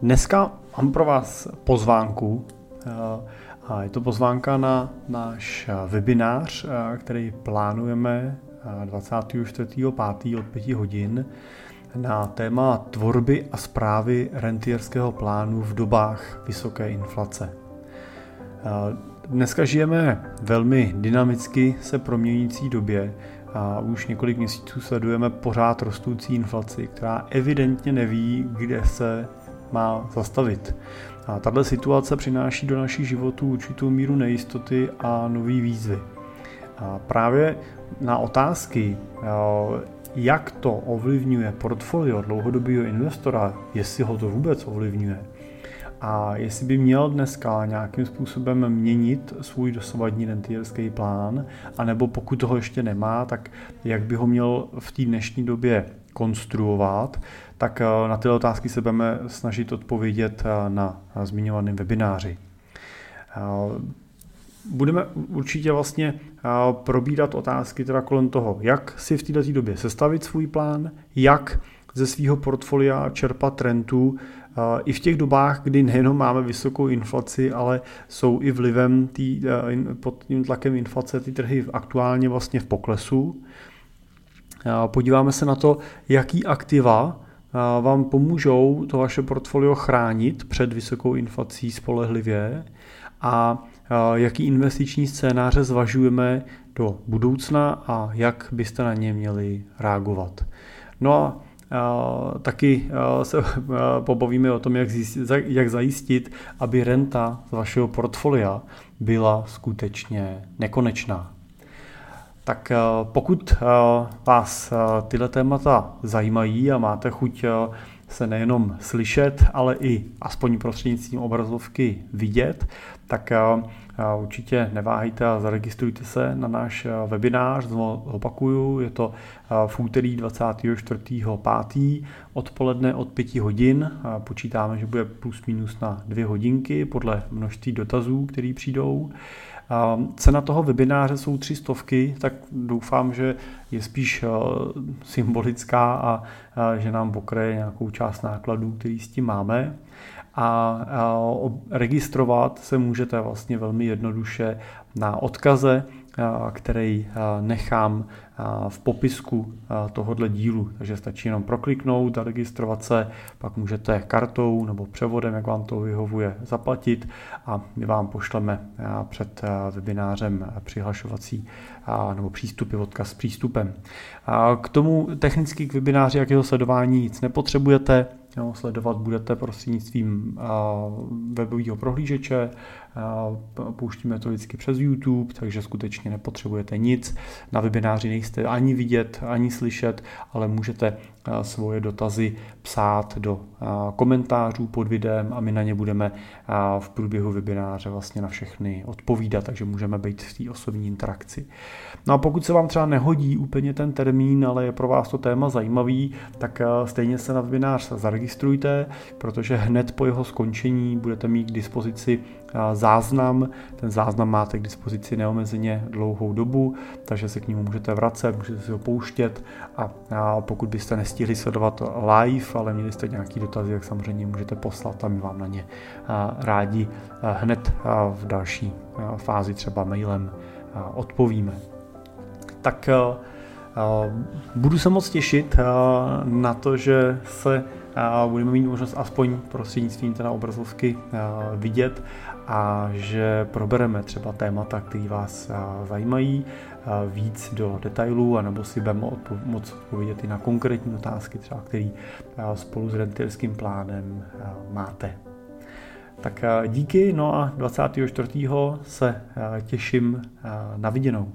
Dneska mám pro vás pozvánku a je to pozvánka na náš webinář, který plánujeme 24.5. od 5 hodin na téma tvorby a zprávy rentierského plánu v dobách vysoké inflace. Dneska žijeme velmi dynamicky se proměňující době a už několik měsíců sledujeme pořád rostoucí inflaci, která evidentně neví, kde se má zastavit. A tato situace přináší do našich životů určitou míru nejistoty a nové výzvy. A právě na otázky, jak to ovlivňuje portfolio dlouhodobého investora, jestli ho to vůbec ovlivňuje, a jestli by měl dneska nějakým způsobem měnit svůj dosavadní rentierský plán, anebo pokud toho ještě nemá, tak jak by ho měl v té dnešní době konstruovat, tak eh, na tyhle otázky se budeme snažit odpovědět eh, na zmiňovaném webináři. Eh, budeme určitě vlastně probírat otázky teda kolem toho, jak si v této době sestavit svůj plán, jak ze svého portfolia čerpat rentů i v těch dobách, kdy nejenom máme vysokou inflaci, ale jsou i vlivem tý, pod tím tlakem inflace ty trhy aktuálně vlastně v poklesu. Podíváme se na to, jaký aktiva vám pomůžou to vaše portfolio chránit před vysokou inflací spolehlivě a jaký investiční scénáře zvažujeme do budoucna a jak byste na ně měli reagovat. No a taky se pobavíme o tom, jak, jak zajistit, aby renta z vašeho portfolia byla skutečně nekonečná. Tak eh, pokud eh, vás eh, tyhle témata zajímají a máte chuť se nejenom slyšet, ale i aspoň prostřednictvím obrazovky vidět, tak určitě neváhejte a zaregistrujte se na náš webinář. Znovu opakuju, je to v úterý 24.5. odpoledne od 5 hodin. Počítáme, že bude plus minus na 2 hodinky podle množství dotazů, které přijdou. Cena toho webináře jsou tři stovky, tak doufám, že je spíš eh, symbolická a že nám pokryje nějakou část nákladů, který s tím máme. A registrovat se můžete vlastně velmi jednoduše na odkaze, který nechám v popisku tohohle dílu. Takže stačí jenom prokliknout, zaregistrovat se, pak můžete kartou nebo převodem, jak vám to vyhovuje, zaplatit a my vám pošleme před webinářem přihlašovací nebo přístupy, odkaz s přístupem. K tomu technicky k webináři, jak jeho sledování nic nepotřebujete, Jo, sledovat budete prostřednictvím webového prohlížeče, pouštíme to vždycky přes YouTube, takže skutečně nepotřebujete nic. Na webináři nejste ani vidět, ani slyšet, ale můžete svoje dotazy psát do komentářů pod videem a my na ně budeme v průběhu webináře vlastně na všechny odpovídat, takže můžeme být v té osobní interakci. No a pokud se vám třeba nehodí úplně ten termín, ale je pro vás to téma zajímavý, tak stejně se na webinář zaregistrujte, protože hned po jeho skončení budete mít k dispozici záznam. Ten záznam máte k dispozici neomezeně dlouhou dobu, takže se k němu můžete vracet, můžete si ho pouštět a, pokud byste nestihli sledovat live, ale měli jste nějaký dotazy, jak samozřejmě můžete poslat a my vám na ně rádi hned v další fázi třeba mailem odpovíme. Tak budu se moc těšit na to, že se budeme mít možnost aspoň prostřednictvím té obrazovky vidět a že probereme třeba témata, které vás zajímají víc do detailů, anebo si budeme moc odpovědět i na konkrétní otázky, třeba který spolu s rentierským plánem máte. Tak díky, no a 24. se těším na viděnou.